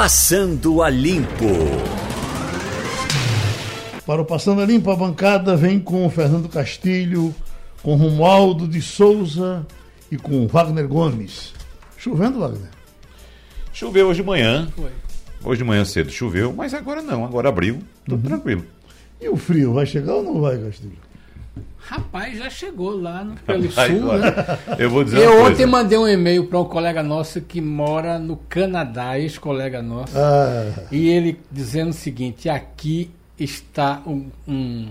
Passando a Limpo. Para o Passando a Limpo, a bancada vem com Fernando Castilho, com Romualdo de Souza e com Wagner Gomes. Chovendo, Wagner? Choveu hoje de manhã. Foi. Hoje de manhã cedo choveu, mas agora não, agora abriu, tudo uhum. tranquilo. E o frio, vai chegar ou não vai, Castilho? Rapaz, já chegou lá no, pelo sul, né? Eu vou dizer Eu ontem mandei um e-mail para um colega nosso que mora no Canadá, ex-colega nosso, ah. e ele dizendo o seguinte: aqui está um, um,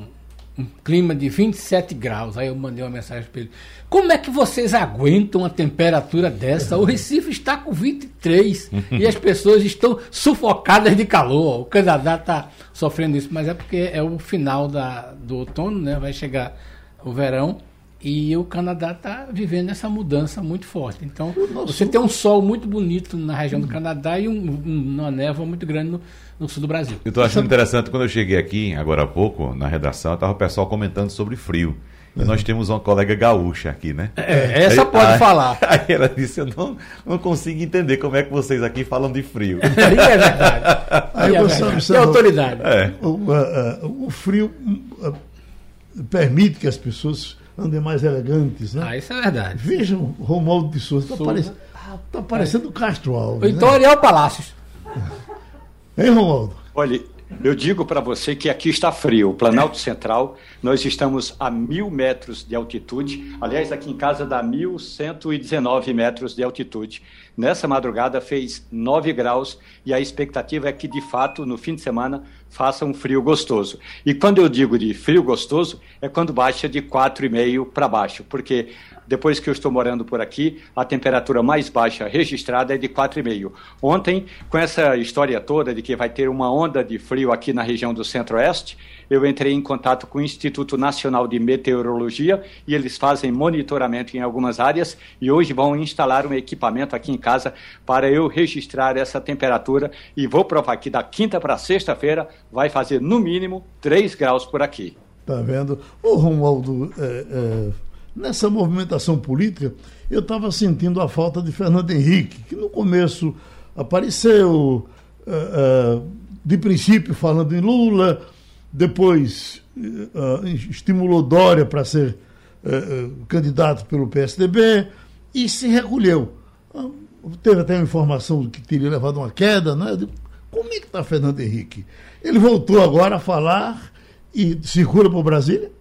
um, clima de 27 graus. Aí eu mandei uma mensagem para ele: como é que vocês aguentam uma temperatura dessa? O Recife está com 23 e as pessoas estão sufocadas de calor. O Canadá está sofrendo isso, mas é porque é o final da, do outono, né? Vai chegar o verão e o Canadá está vivendo essa mudança muito forte. Então, você tem um sol muito bonito na região do Canadá e um, um, uma névoa muito grande no, no sul do Brasil. Eu estou achando interessante, quando eu cheguei aqui, agora há pouco, na redação, estava o pessoal comentando sobre frio. E nós temos uma colega gaúcha aqui, né? É, essa aí, pode aí, falar. Aí ela disse: Eu não, não consigo entender como é que vocês aqui falam de frio. é verdade. Aí é você verdade. Tem autoridade. É. O, uh, uh, o frio uh, permite que as pessoas andem mais elegantes, né? Ah, isso é verdade. Vejam Romualdo de Souza, está parece, tá parecendo Castro Alves. Ou então né? Ariel Palácios. Hein, Romualdo? Olha, eu digo para você que aqui está frio. O Planalto Central, nós estamos a mil metros de altitude. Aliás, aqui em casa dá 1.119 metros de altitude. Nessa madrugada fez 9 graus e a expectativa é que, de fato, no fim de semana faça um frio gostoso. E quando eu digo de frio gostoso, é quando baixa de 4,5 para baixo, porque depois que eu estou morando por aqui, a temperatura mais baixa registrada é de 4,5. Ontem, com essa história toda de que vai ter uma onda de frio aqui na região do Centro-Oeste, eu entrei em contato com o Instituto Nacional de Meteorologia e eles fazem monitoramento em algumas áreas e hoje vão instalar um equipamento aqui em casa para eu registrar essa temperatura e vou provar que da quinta para sexta-feira vai fazer no mínimo 3 graus por aqui. Tá vendo? Ô Romualdo, é, é Nessa movimentação política, eu estava sentindo a falta de Fernando Henrique, que no começo apareceu, uh, uh, de princípio falando em Lula, depois uh, estimulou Dória para ser candidato pelo PSDB e se recolheu. teve até uma informação que teria levado uma queda, né? Como é que está Fernando Henrique? Ele voltou agora a falar e circula por Brasília?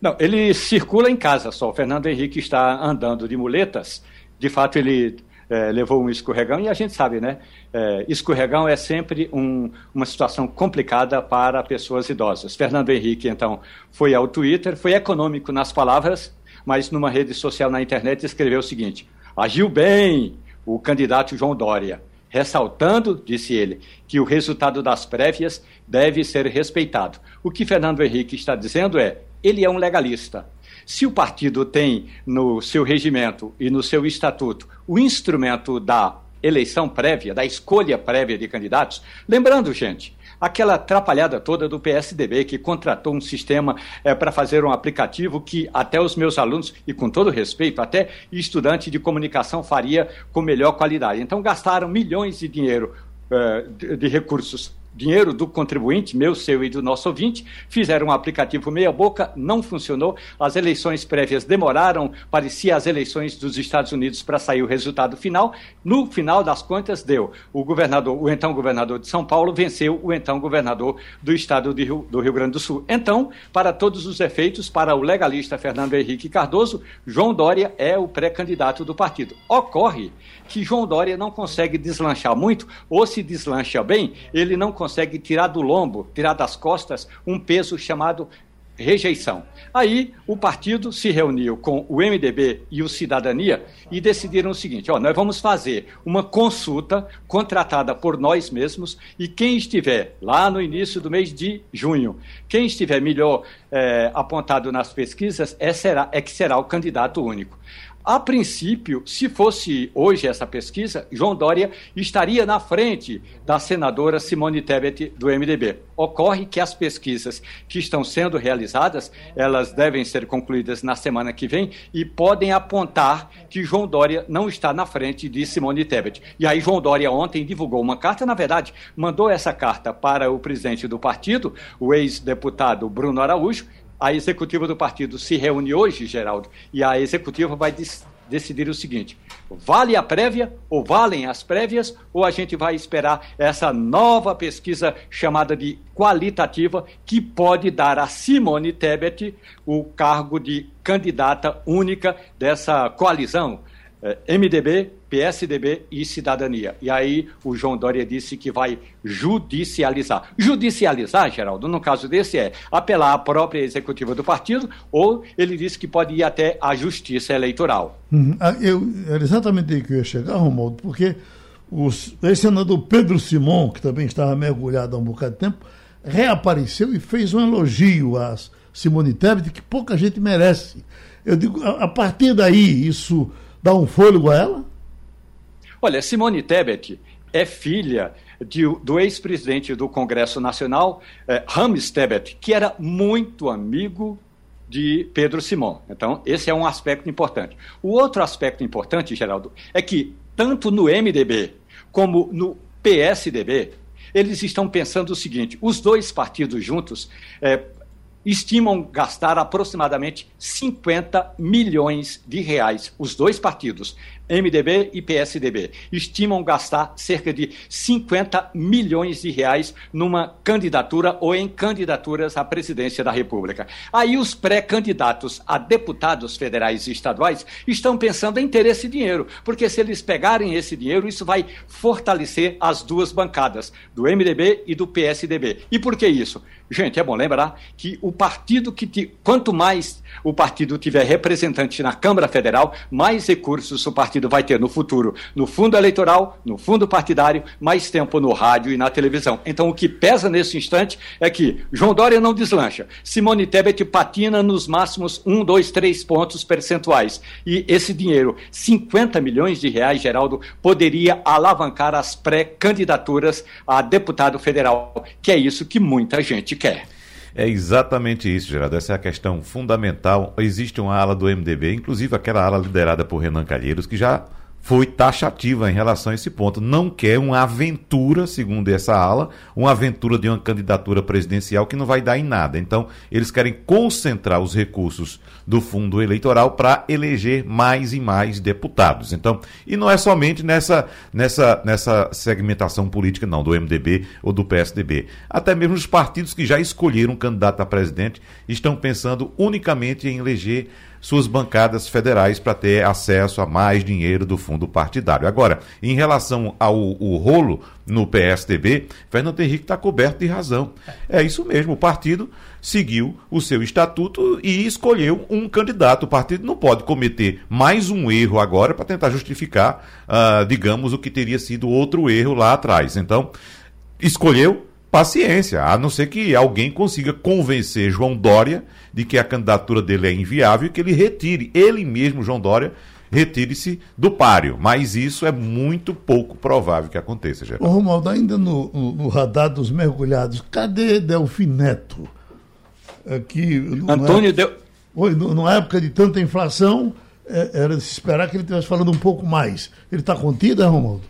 Não, ele circula em casa só. O Fernando Henrique está andando de muletas. De fato, ele é, levou um escorregão e a gente sabe, né? É, escorregão é sempre um, uma situação complicada para pessoas idosas. Fernando Henrique, então, foi ao Twitter, foi econômico nas palavras, mas numa rede social na internet escreveu o seguinte: agiu bem o candidato João Dória ressaltando, disse ele, que o resultado das prévias deve ser respeitado. O que Fernando Henrique está dizendo é: ele é um legalista. Se o partido tem no seu regimento e no seu estatuto o instrumento da eleição prévia, da escolha prévia de candidatos, lembrando, gente, aquela atrapalhada toda do PSDB que contratou um sistema é, para fazer um aplicativo que até os meus alunos, e com todo respeito, até estudante de comunicação faria com melhor qualidade. Então gastaram milhões de dinheiro de, de recursos dinheiro do contribuinte, meu, seu e do nosso ouvinte, fizeram um aplicativo meia-boca, não funcionou, as eleições prévias demoraram, parecia as eleições dos Estados Unidos para sair o resultado final. No final das contas, deu. O governador, o então governador de São Paulo, venceu o então governador do estado do Rio, do Rio Grande do Sul. Então, para todos os efeitos, para o legalista Fernando Henrique Cardoso, João Dória é o pré-candidato do partido. Ocorre que João Dória não consegue deslanchar muito, ou se deslancha bem, ele não consegue tirar do lombo, tirar das costas, um peso chamado rejeição. Aí o partido se reuniu com o MDB e o Cidadania e decidiram o seguinte: ó, nós vamos fazer uma consulta contratada por nós mesmos e quem estiver lá no início do mês de junho, quem estiver melhor é, apontado nas pesquisas é, será, é que será o candidato único. A princípio, se fosse hoje essa pesquisa, João Dória estaria na frente da senadora Simone Tebet do MDB. Ocorre que as pesquisas que estão sendo realizadas, elas devem ser concluídas na semana que vem e podem apontar que João Dória não está na frente de Simone Tebet. E aí João Dória ontem divulgou uma carta, na verdade, mandou essa carta para o presidente do partido, o ex-deputado Bruno Araújo, a executiva do partido se reúne hoje, Geraldo, e a executiva vai decidir o seguinte: vale a prévia, ou valem as prévias, ou a gente vai esperar essa nova pesquisa chamada de qualitativa, que pode dar a Simone Tebet o cargo de candidata única dessa coalizão MDB, PSDB e Cidadania. E aí o João Dória disse que vai judicializar. Judicializar, Geraldo, no caso desse é apelar à própria executiva do partido ou ele disse que pode ir até a justiça eleitoral. Uhum. Ah, eu, era exatamente aí que eu ia chegar, Romualdo, porque o ex-senador Pedro Simon, que também estava mergulhado há um bocado de tempo, reapareceu e fez um elogio a Simone Tebet que pouca gente merece. Eu digo, a, a partir daí, isso dá um fôlego a ela? Olha, Simone Tebet é filha de, do ex-presidente do Congresso Nacional, eh, Tebet, que era muito amigo de Pedro Simão. Então, esse é um aspecto importante. O outro aspecto importante, Geraldo, é que tanto no MDB como no PSDB, eles estão pensando o seguinte: os dois partidos juntos eh, estimam gastar aproximadamente 50 milhões de reais, os dois partidos, MDB e PSDB, estimam gastar cerca de 50 milhões de reais numa candidatura ou em candidaturas à presidência da República. Aí os pré-candidatos a deputados federais e estaduais estão pensando em ter esse dinheiro, porque se eles pegarem esse dinheiro, isso vai fortalecer as duas bancadas, do MDB e do PSDB. E por que isso? Gente, é bom lembrar que o partido que. Te, quanto mais o partido tiver representante na Câmara Federal, mais recursos o partido vai ter no futuro, no fundo eleitoral, no fundo partidário, mais tempo no rádio e na televisão. Então, o que pesa nesse instante é que João Dória não deslancha, Simone Tebet patina nos máximos um, dois, três pontos percentuais. E esse dinheiro, 50 milhões de reais, Geraldo, poderia alavancar as pré-candidaturas a deputado federal, que é isso que muita gente quer. É exatamente isso, Geraldo. Essa é a questão fundamental. Existe uma ala do MDB, inclusive aquela ala liderada por Renan Calheiros, que já foi taxativa em relação a esse ponto. Não quer uma aventura, segundo essa ala, uma aventura de uma candidatura presidencial que não vai dar em nada. Então, eles querem concentrar os recursos do fundo eleitoral para eleger mais e mais deputados. Então, e não é somente nessa, nessa, nessa segmentação política, não, do MDB ou do PSDB. Até mesmo os partidos que já escolheram candidato a presidente estão pensando unicamente em eleger suas bancadas federais para ter acesso a mais dinheiro do fundo partidário. Agora, em relação ao rolo no PSDB, Fernando Henrique está coberto de razão. É isso mesmo, o partido seguiu o seu estatuto e escolheu um candidato. O partido não pode cometer mais um erro agora para tentar justificar, uh, digamos, o que teria sido outro erro lá atrás. Então, escolheu paciência, a não ser que alguém consiga convencer João Dória de que a candidatura dele é inviável e que ele retire, ele mesmo, João Dória, retire-se do páreo. Mas isso é muito pouco provável que aconteça, Geraldo. Ô, Romualdo, ainda no, no, no, radar dos mergulhados, cadê Delfim Neto? Aqui, Antônio Del... Oi, numa época de tanta inflação, é, era de se esperar que ele estivesse falando um pouco mais. Ele está contido, é, Romualdo?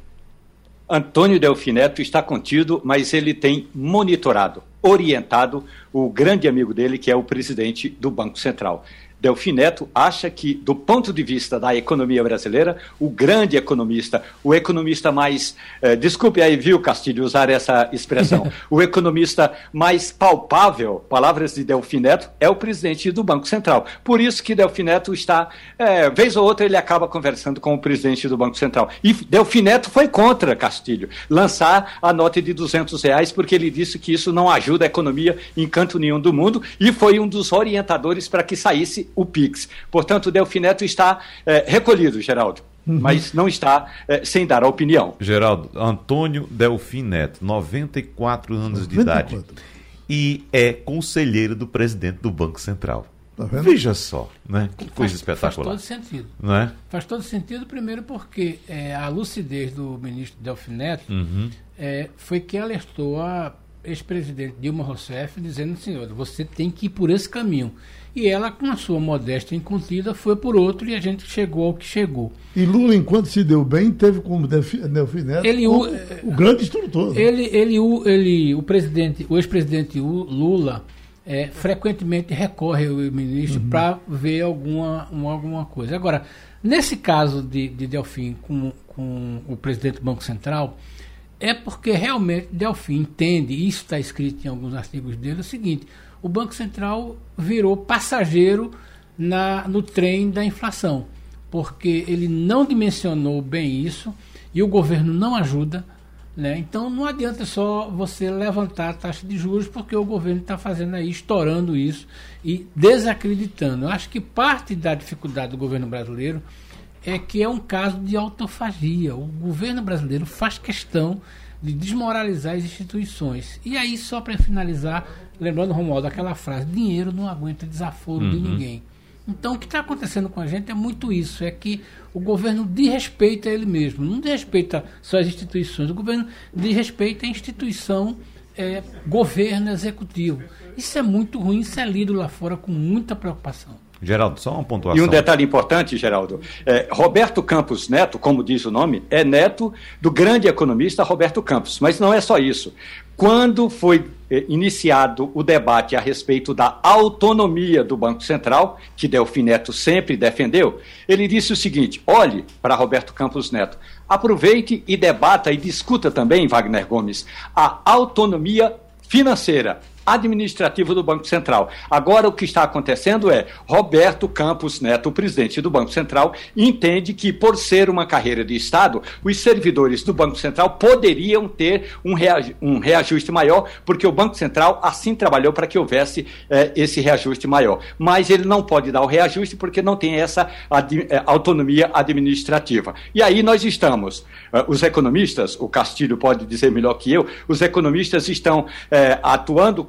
Antônio Delfineto está contido, mas ele tem monitorado, orientado o grande amigo dele, que é o presidente do Banco Central. Delfim Neto acha que, do ponto de vista da economia brasileira, o grande economista, o economista mais. Eh, desculpe aí, viu, Castilho, usar essa expressão. o economista mais palpável, palavras de Delfim Neto, é o presidente do Banco Central. Por isso que Delfim Neto está. Eh, vez ou outra ele acaba conversando com o presidente do Banco Central. E Delfim Neto foi contra, Castilho, lançar a nota de 200 reais, porque ele disse que isso não ajuda a economia em canto nenhum do mundo, e foi um dos orientadores para que saísse o PIX. Portanto, o Delfineto está é, recolhido, Geraldo. Uhum. Mas não está é, sem dar a opinião. Geraldo, Antônio Delfim Neto, 94 anos 94. de idade. E é conselheiro do presidente do Banco Central. Tá Veja só, né? Que faz, coisa espetacular. Faz todo sentido. Não é? Faz todo sentido, primeiro porque é, a lucidez do ministro Delfim Neto uhum. é, foi que alertou a ex-presidente Dilma Rousseff dizendo, senhor, você tem que ir por esse caminho. E ela, com a sua modéstia incontida, foi por outro e a gente chegou ao que chegou. E Lula, enquanto se deu bem, teve como Delfim Neto ele, o, o, grande instrutor. Né? Ele, ele, o, ele, o presidente, o ex-presidente Lula, é, frequentemente recorre ao ministro uhum. para ver alguma, uma, alguma coisa. Agora, nesse caso de, de Delfim com, com o presidente do Banco Central, é porque realmente Delfim entende, e isso está escrito em alguns artigos dele, é o seguinte: o Banco Central virou passageiro na, no trem da inflação, porque ele não dimensionou bem isso e o governo não ajuda. Né? Então não adianta só você levantar a taxa de juros, porque o governo está fazendo aí, estourando isso e desacreditando. Eu acho que parte da dificuldade do governo brasileiro é que é um caso de autofagia. O governo brasileiro faz questão de desmoralizar as instituições. E aí, só para finalizar, lembrando, Romualdo, aquela frase: dinheiro não aguenta desaforo uhum. de ninguém. Então, o que está acontecendo com a gente é muito isso: é que o governo desrespeita ele mesmo, não desrespeita só as instituições, o governo desrespeita a instituição é, governo executivo. Isso é muito ruim, isso é lido lá fora com muita preocupação. Geraldo, só uma pontuação. E um detalhe importante, Geraldo. É, Roberto Campos Neto, como diz o nome, é neto do grande economista Roberto Campos. Mas não é só isso. Quando foi é, iniciado o debate a respeito da autonomia do Banco Central, que Delfim Neto sempre defendeu, ele disse o seguinte: olhe para Roberto Campos Neto, aproveite e debata e discuta também, Wagner Gomes, a autonomia financeira administrativo do Banco Central. Agora, o que está acontecendo é Roberto Campos Neto, o presidente do Banco Central, entende que, por ser uma carreira de Estado, os servidores do Banco Central poderiam ter um, um reajuste maior, porque o Banco Central assim trabalhou para que houvesse eh, esse reajuste maior. Mas ele não pode dar o reajuste porque não tem essa ad eh, autonomia administrativa. E aí nós estamos, uh, os economistas, o Castilho pode dizer melhor que eu, os economistas estão eh, atuando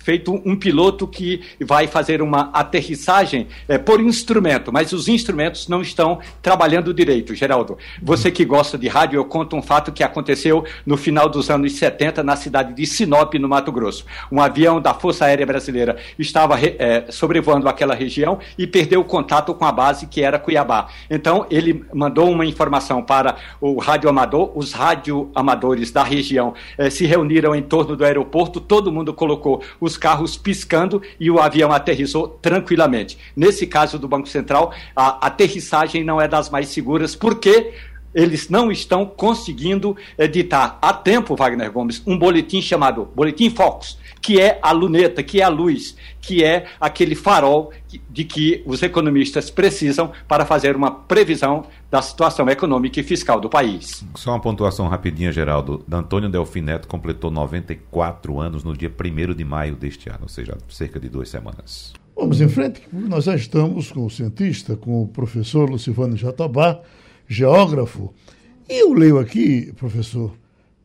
feito um piloto que vai fazer uma aterrissagem é, por instrumento, mas os instrumentos não estão trabalhando direito, Geraldo. Você que gosta de rádio, eu conto um fato que aconteceu no final dos anos 70 na cidade de Sinop, no Mato Grosso. Um avião da Força Aérea Brasileira estava é, sobrevoando aquela região e perdeu o contato com a base que era Cuiabá. Então, ele mandou uma informação para o radioamador, os radioamadores da região é, se reuniram em torno do aeroporto, todo mundo colocou os os carros piscando e o avião aterrissou tranquilamente. Nesse caso do Banco Central, a aterrissagem não é das mais seguras, porque eles não estão conseguindo editar a tempo, Wagner Gomes, um boletim chamado Boletim Focus, que é a luneta, que é a luz, que é aquele farol de que os economistas precisam para fazer uma previsão da situação econômica e fiscal do país. Só uma pontuação rapidinha, Geraldo. Antônio Delfim Neto completou 94 anos no dia 1 de maio deste ano, ou seja, cerca de duas semanas. Vamos em frente, nós já estamos com o cientista, com o professor Lucivano Jatobá, geógrafo. E eu leio aqui, professor,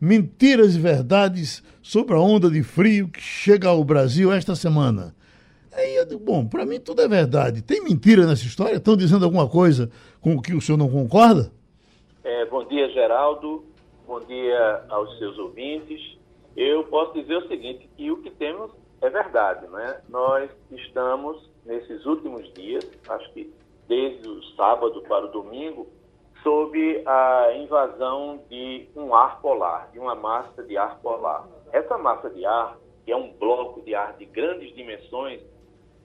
mentiras e verdades sobre a onda de frio que chega ao Brasil esta semana. Aí eu digo, bom, para mim tudo é verdade. Tem mentira nessa história? Estão dizendo alguma coisa com o que o senhor não concorda? É, bom dia, Geraldo. Bom dia aos seus ouvintes. Eu posso dizer o seguinte, que o que temos é verdade, né? Nós estamos, nesses últimos dias, acho que desde o sábado para o domingo, sob a invasão de um ar polar, de uma massa de ar polar. Essa massa de ar, que é um bloco de ar de grandes dimensões,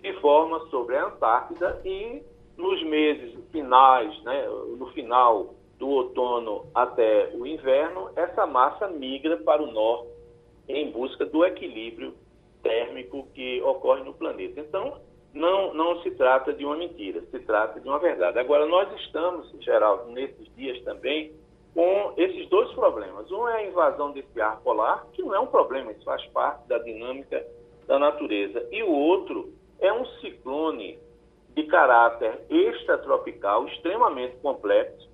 se forma sobre a Antártida e nos meses finais, né, no final do outono até o inverno, essa massa migra para o norte em busca do equilíbrio térmico que ocorre no planeta. Então, não, não se trata de uma mentira, se trata de uma verdade. Agora, nós estamos, em geral, nesses dias também, com esses dois problemas. Um é a invasão desse ar polar, que não é um problema, isso faz parte da dinâmica da natureza. E o outro é um ciclone de caráter extratropical, extremamente complexo,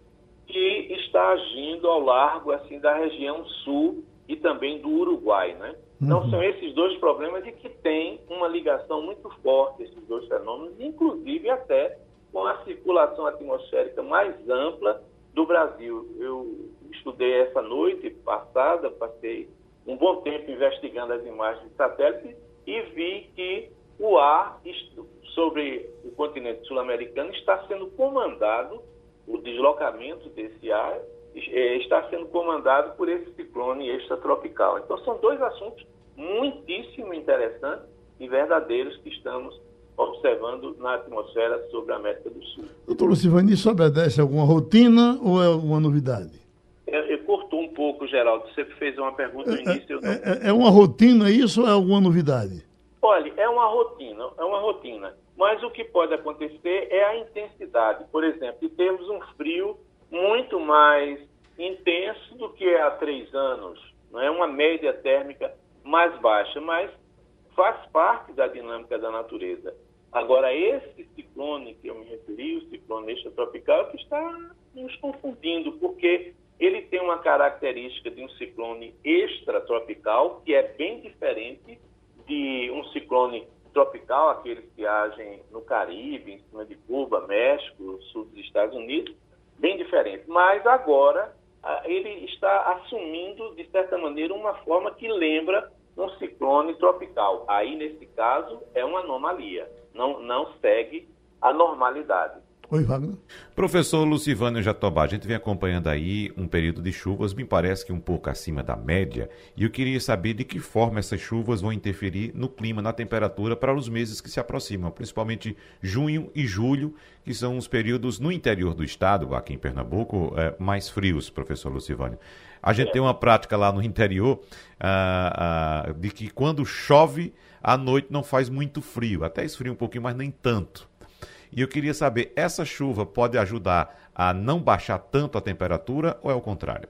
que está agindo ao largo assim da região sul e também do Uruguai, né? Então, uhum. são esses dois problemas e que têm uma ligação muito forte, esses dois fenômenos, inclusive até com a circulação atmosférica mais ampla do Brasil. Eu estudei essa noite passada, passei um bom tempo investigando as imagens de satélite e vi que o ar sobre o continente sul-americano está sendo comandado, o deslocamento desse ar está sendo comandado por esse ciclone extratropical. Então, são dois assuntos muitíssimo interessantes e verdadeiros que estamos observando na atmosfera sobre a América do Sul. Doutor Lucivani, isso obedece a alguma rotina ou é alguma novidade? Eu, eu cortou um pouco, Geraldo. Você fez uma pergunta no é, início. É, é, é uma rotina isso ou é alguma novidade? Olha, é uma rotina, é uma rotina. Mas o que pode acontecer é a intensidade. Por exemplo, temos um frio muito mais intenso do que há três anos. Não é uma média térmica mais baixa, mas faz parte da dinâmica da natureza. Agora, esse ciclone que eu me referi, o ciclone extratropical, é que está nos confundindo, porque ele tem uma característica de um ciclone extratropical, que é bem diferente de um ciclone tropical, aqueles que agem no Caribe, em cima de Cuba, México, sul dos Estados Unidos, bem diferente. Mas agora ele está assumindo, de certa maneira, uma forma que lembra um ciclone tropical. Aí, nesse caso, é uma anomalia, não, não segue a normalidade. Oi, Wagner. Professor Lucivânio Jatobá, a gente vem acompanhando aí um período de chuvas, me parece que um pouco acima da média, e eu queria saber de que forma essas chuvas vão interferir no clima, na temperatura para os meses que se aproximam, principalmente junho e julho, que são os períodos no interior do estado, aqui em Pernambuco, é, mais frios, professor Lucivânio. A gente tem uma prática lá no interior ah, ah, de que quando chove, à noite não faz muito frio, até esfria um pouquinho, mas nem tanto. E eu queria saber, essa chuva pode ajudar a não baixar tanto a temperatura ou é o contrário?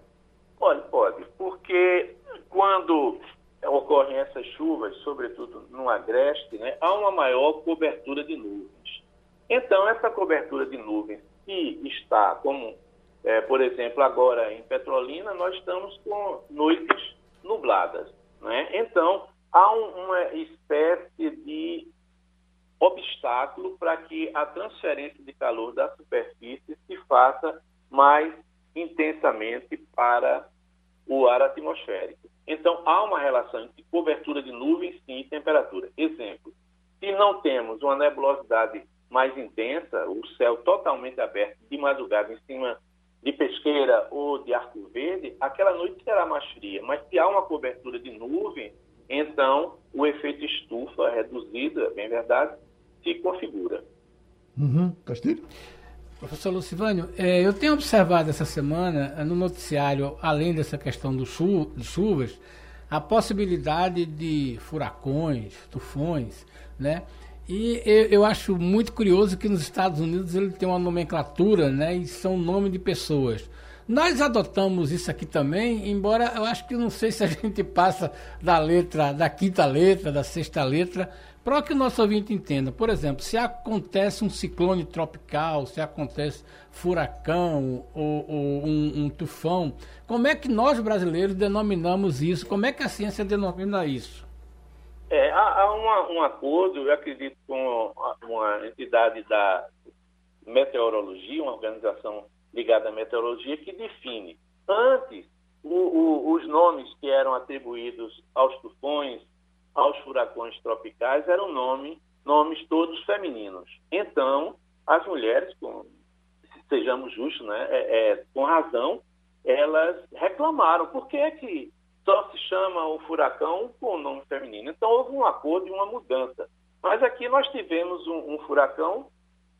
Pode, pode, porque quando ocorrem essas chuvas, sobretudo no agreste, né, há uma maior cobertura de nuvens. Então, essa cobertura de nuvens que está, como, é, por exemplo, agora em Petrolina, nós estamos com noites nubladas. Né? Então, há um, uma espécie de obstáculo para que a transferência de calor da superfície se faça mais intensamente para o ar atmosférico. Então, há uma relação entre cobertura de nuvens e temperatura. Exemplo, se não temos uma nebulosidade mais intensa, o céu totalmente aberto de madrugada em cima de pesqueira ou de arco verde, aquela noite será mais fria. Mas se há uma cobertura de nuvem, então o efeito estufa reduzido, é bem verdade, se configura. Uhum. Castilho? Professor Lucivânio, é, eu tenho observado essa semana é, no noticiário, além dessa questão do chu de chuvas, a possibilidade de furacões, tufões, né? E eu, eu, acho muito curioso que nos Estados Unidos ele tem uma nomenclatura, né? E são nome de pessoas. Nós adotamos isso aqui também, embora eu acho que não sei se a gente passa da letra, da quinta letra, da sexta letra, para que o nosso ouvinte entenda, por exemplo, se acontece um ciclone tropical, se acontece furacão ou, ou um, um, tufão, como é que nós brasileiros denominamos isso? Como é que a ciência denomina isso? É, há, há uma, um acordo, eu acredito, com uma entidade da meteorologia, uma organização ligada à meteorologia, que define antes o, o, os nomes que eram atribuídos aos tufões, aos furacões tropicais eram nome, nomes todos femininos. Então, as mulheres, com, sejamos justos, né, é, é, com razão, elas reclamaram. Por que, é que só se chama o furacão com o nome feminino? Então, houve um acordo e uma mudança. Mas aqui nós tivemos um, um furacão,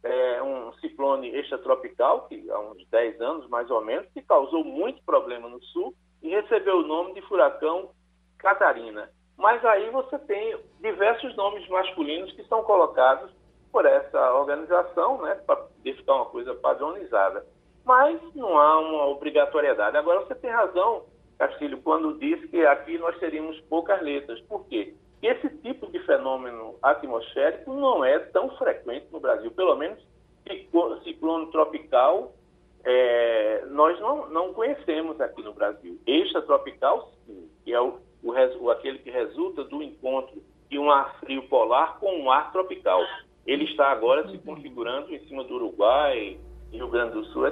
é, um ciclone extratropical, que há uns 10 anos mais ou menos, que causou muito problema no sul e recebeu o nome de furacão Catarina. Mas aí você tem diversos nomes masculinos que são colocados por essa organização, né, para ficar uma coisa padronizada. Mas não há uma obrigatoriedade. Agora, você tem razão, Castilho, quando diz que aqui nós teríamos poucas letras. Por quê? Esse tipo de fenômeno atmosférico não é tão frequente no Brasil. Pelo menos ciclone tropical, é, nós não, não conhecemos aqui no Brasil. Extratropical, sim, que é o o o, aquele que resulta do encontro de um ar frio polar com um ar tropical. Ele está agora se configurando em cima do Uruguai, Rio Grande do Sul.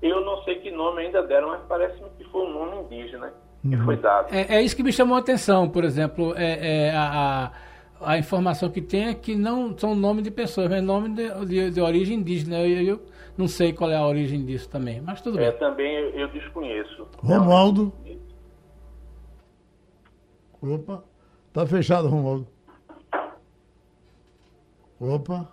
Eu não sei que nome ainda deram, mas parece-me que foi um nome indígena que foi dado. É, é isso que me chamou a atenção, por exemplo, é, é a, a, a, informação que tem é que não são nomes de pessoas, mas nome de, de, de origem indígena. Eu, eu, não sei qual é a origem disso também, mas tudo é, bem. Também eu, eu desconheço. Romualdo. Opa, tá fechado, Romualdo. Opa.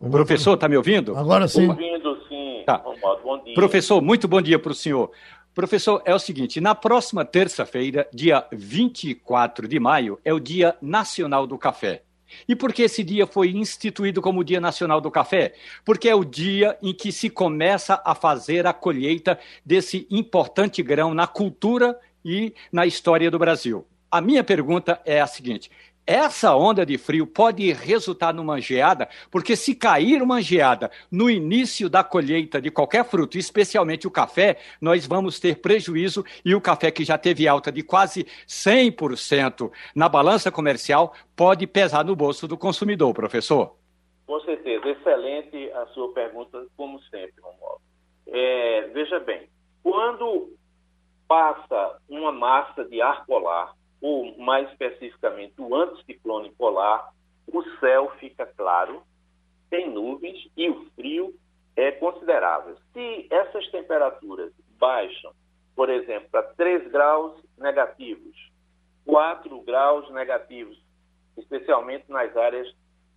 O professor, está me ouvindo? Agora sim. Ouvindo, sim. Tá. Romualdo, bom dia. Professor, muito bom dia para o senhor. Professor, é o seguinte: na próxima terça-feira, dia 24 de maio, é o Dia Nacional do Café. E por que esse dia foi instituído como Dia Nacional do Café? Porque é o dia em que se começa a fazer a colheita desse importante grão na cultura e na história do Brasil. A minha pergunta é a seguinte: essa onda de frio pode resultar numa geada, porque se cair uma geada no início da colheita de qualquer fruto, especialmente o café, nós vamos ter prejuízo e o café que já teve alta de quase 100% na balança comercial pode pesar no bolso do consumidor, professor. Com certeza, excelente a sua pergunta, como sempre, Romualdo. É, veja bem, quando passa uma massa de ar polar ou mais especificamente o anticiclone polar, o céu fica claro, tem nuvens e o frio é considerável. Se essas temperaturas baixam, por exemplo, para 3 graus negativos, 4 graus negativos, especialmente nas áreas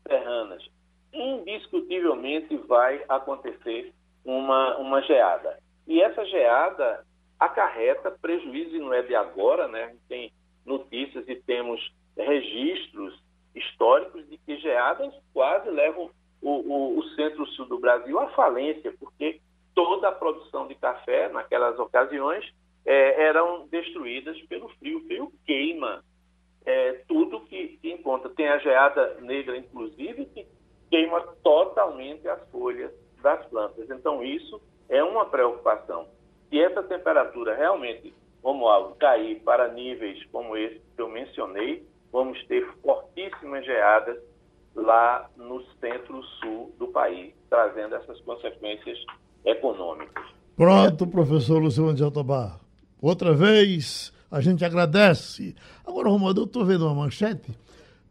serranas, indiscutivelmente vai acontecer uma, uma geada. E essa geada acarreta prejuízo, e não é de agora, né? Tem notícias e temos registros históricos de que geadas quase levam o, o, o centro-sul do Brasil à falência, porque toda a produção de café naquelas ocasiões é, eram destruídas pelo frio. O frio queima é, tudo que, que encontra. Tem a geada negra, inclusive, que queima totalmente as folhas das plantas. Então, isso é uma preocupação. Se essa temperatura realmente Romualdo, cair para níveis como esse que eu mencionei, vamos ter fortíssimas geadas lá no centro-sul do país, trazendo essas consequências econômicas. Pronto, professor Luciano de Altobar. Outra vez, a gente agradece. Agora, Romualdo, eu estou vendo uma manchete.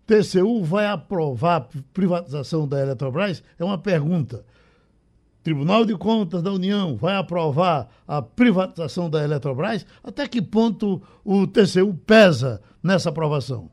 TCU vai aprovar privatização da Eletrobras? É uma pergunta. Tribunal de Contas da União vai aprovar a privatização da Eletrobras? Até que ponto o TCU pesa nessa aprovação?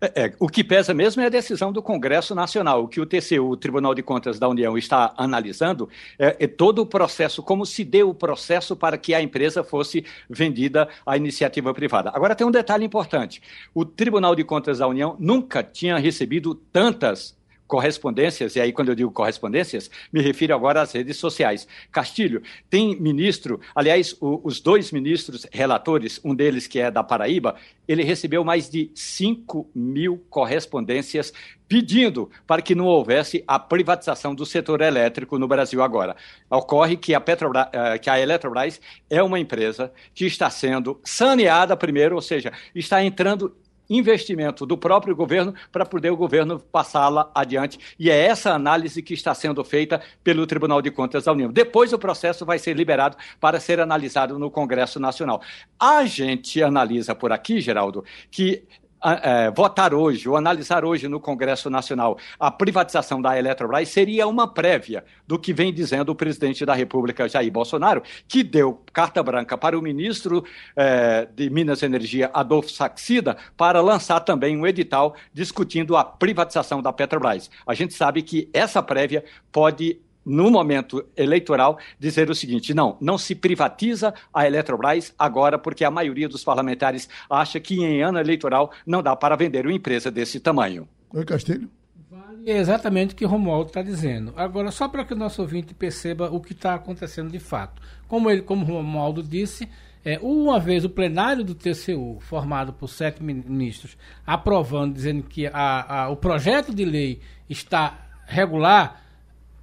É, é, o que pesa mesmo é a decisão do Congresso Nacional. O que o TCU, o Tribunal de Contas da União, está analisando é, é, todo o processo, como se deu o processo para que a empresa fosse vendida à iniciativa privada. Agora, tem um detalhe importante: o Tribunal de Contas da União nunca tinha recebido tantas correspondências, e aí quando eu digo correspondências, me refiro agora às redes sociais. Castilho, tem ministro, aliás, o, os dois ministros relatores, um deles que é da Paraíba, ele recebeu mais de 5 mil correspondências pedindo para que não houvesse a privatização do setor elétrico no Brasil agora. Ocorre que a, Petrobras, eh, que a Eletrobras é uma empresa que está sendo saneada primeiro, ou seja, está entrando investimento do próprio governo para poder o governo passá-la adiante. E é essa análise que está sendo feita pelo Tribunal de Contas da União. Depois o processo vai ser liberado para ser analisado no Congresso Nacional. A gente analisa por aqui, Geraldo, que é, votar hoje ou analisar hoje no Congresso Nacional a privatização da Eletrobras seria uma prévia do que vem dizendo o presidente da República, Jair Bolsonaro, que deu carta branca para o ministro é, de Minas e Energia, Adolfo Saxida, para lançar também um edital discutindo a privatização da Petrobras. A gente sabe que essa prévia pode no momento eleitoral, dizer o seguinte: não, não se privatiza a Eletrobras agora, porque a maioria dos parlamentares acha que em ano eleitoral não dá para vender uma empresa desse tamanho. Oi, Castilho. Vale exatamente o que o Romualdo está dizendo. Agora, só para que o nosso ouvinte perceba o que está acontecendo de fato. Como, ele, como o Romualdo disse, é, uma vez o plenário do TCU, formado por sete ministros, aprovando, dizendo que a, a, o projeto de lei está regular,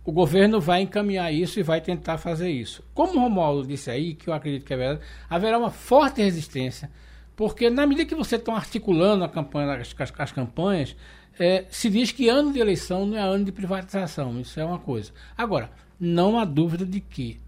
o governo vai encaminhar isso e vai tentar fazer isso. Como o Romualdo disse aí, que eu acredito que é verdade, haverá uma forte resistência Porque na medida que você está articulando a campanha, as, as, as campanhas, é, se diz que ano de eleição não é ano de privatização. Isso é uma coisa. Agora, não há dúvida de que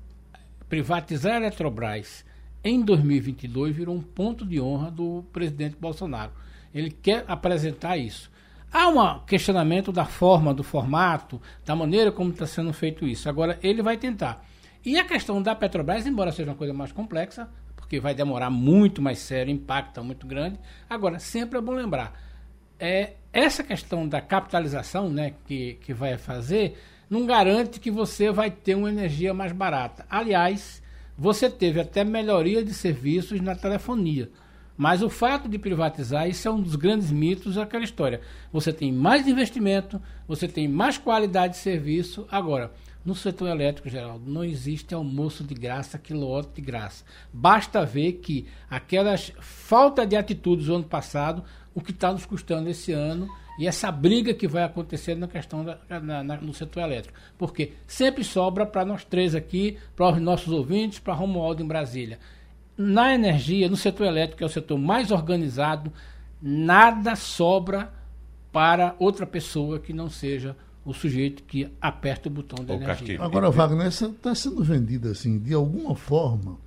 privatizar a Eletrobras em 2022 virou um ponto de honra do presidente Bolsonaro. Ele quer apresentar isso. Há um questionamento da forma, do formato, da maneira como está sendo feito isso. Agora, ele vai tentar. E a questão da Petrobras, embora seja uma coisa mais complexa, porque vai demorar muito mais sério, impacto é muito grande. Agora, sempre é bom lembrar, é, essa questão da capitalização né, que, que vai fazer não garante que você vai ter uma energia mais barata. Aliás, você teve até melhoria de serviços na telefonia. Mas o fato de privatizar, isso é um dos grandes mitos daquela história. Você tem mais investimento, você tem mais qualidade de serviço. Agora, no setor elétrico, Geraldo, não existe almoço de graça, quilowatt de graça. Basta ver que aquelas falta de atitudes do ano passado, o que está nos custando esse ano e essa briga que vai acontecer na questão da, na, na, no setor elétrico. Porque sempre sobra para nós três aqui, para os nossos ouvintes, para Romualdo em Brasília. Na energia, no setor elétrico, que é o setor mais organizado, nada sobra para outra pessoa que não seja o sujeito que aperta o botão da o energia. Castilho. Agora, Wagner, essa está sendo vendida assim, de alguma forma,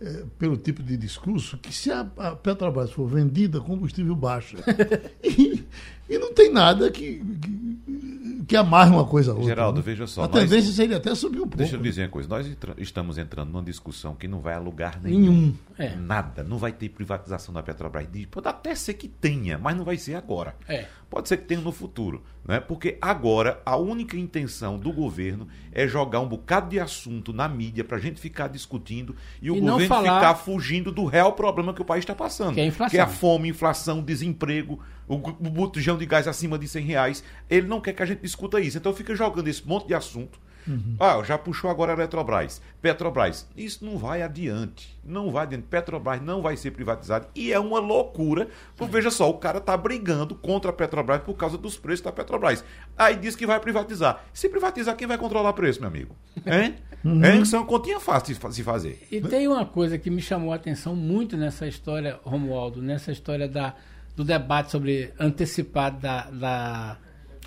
é, pelo tipo de discurso, que se a, a Petrobras for vendida, combustível baixa. e, e, não tem nada que, que, que amarre uma coisa a outra. Geraldo, né? veja só. A nós, tendência seria até subir um pouco. Deixa eu dizer uma coisa. Nós estamos entrando numa discussão que não vai a lugar nenhum. nenhum. É. Nada. Não vai ter privatização da Petrobras. Pode até ser que tenha, mas não vai ser agora. É. Pode ser que tenha no futuro. Né? Porque agora a única intenção do governo é jogar um bocado de assunto na mídia para a gente ficar discutindo e, e o governo falar... ficar fugindo do real problema que o país está passando. Que é a inflação. Que é a fome, inflação, desemprego, o, o botijão de gás acima de 100 reais. Ele não quer que a gente discuta isso. Então fica jogando esse monte de assunto. Uhum. Ah, já puxou agora a Eletrobras. Petrobras. Isso não vai adiante. Não vai adiante. Petrobras não vai ser privatizada. E é uma loucura. Porque, veja só, o cara está brigando contra a Petrobras por causa dos preços da Petrobras. Aí diz que vai privatizar. Se privatizar, quem vai controlar o preço, meu amigo? Hein? Uhum. Hein? Isso é uma continha fácil de se fazer. E tem uma coisa que me chamou a atenção muito nessa história, Romualdo, nessa história da do debate sobre antecipado da, da,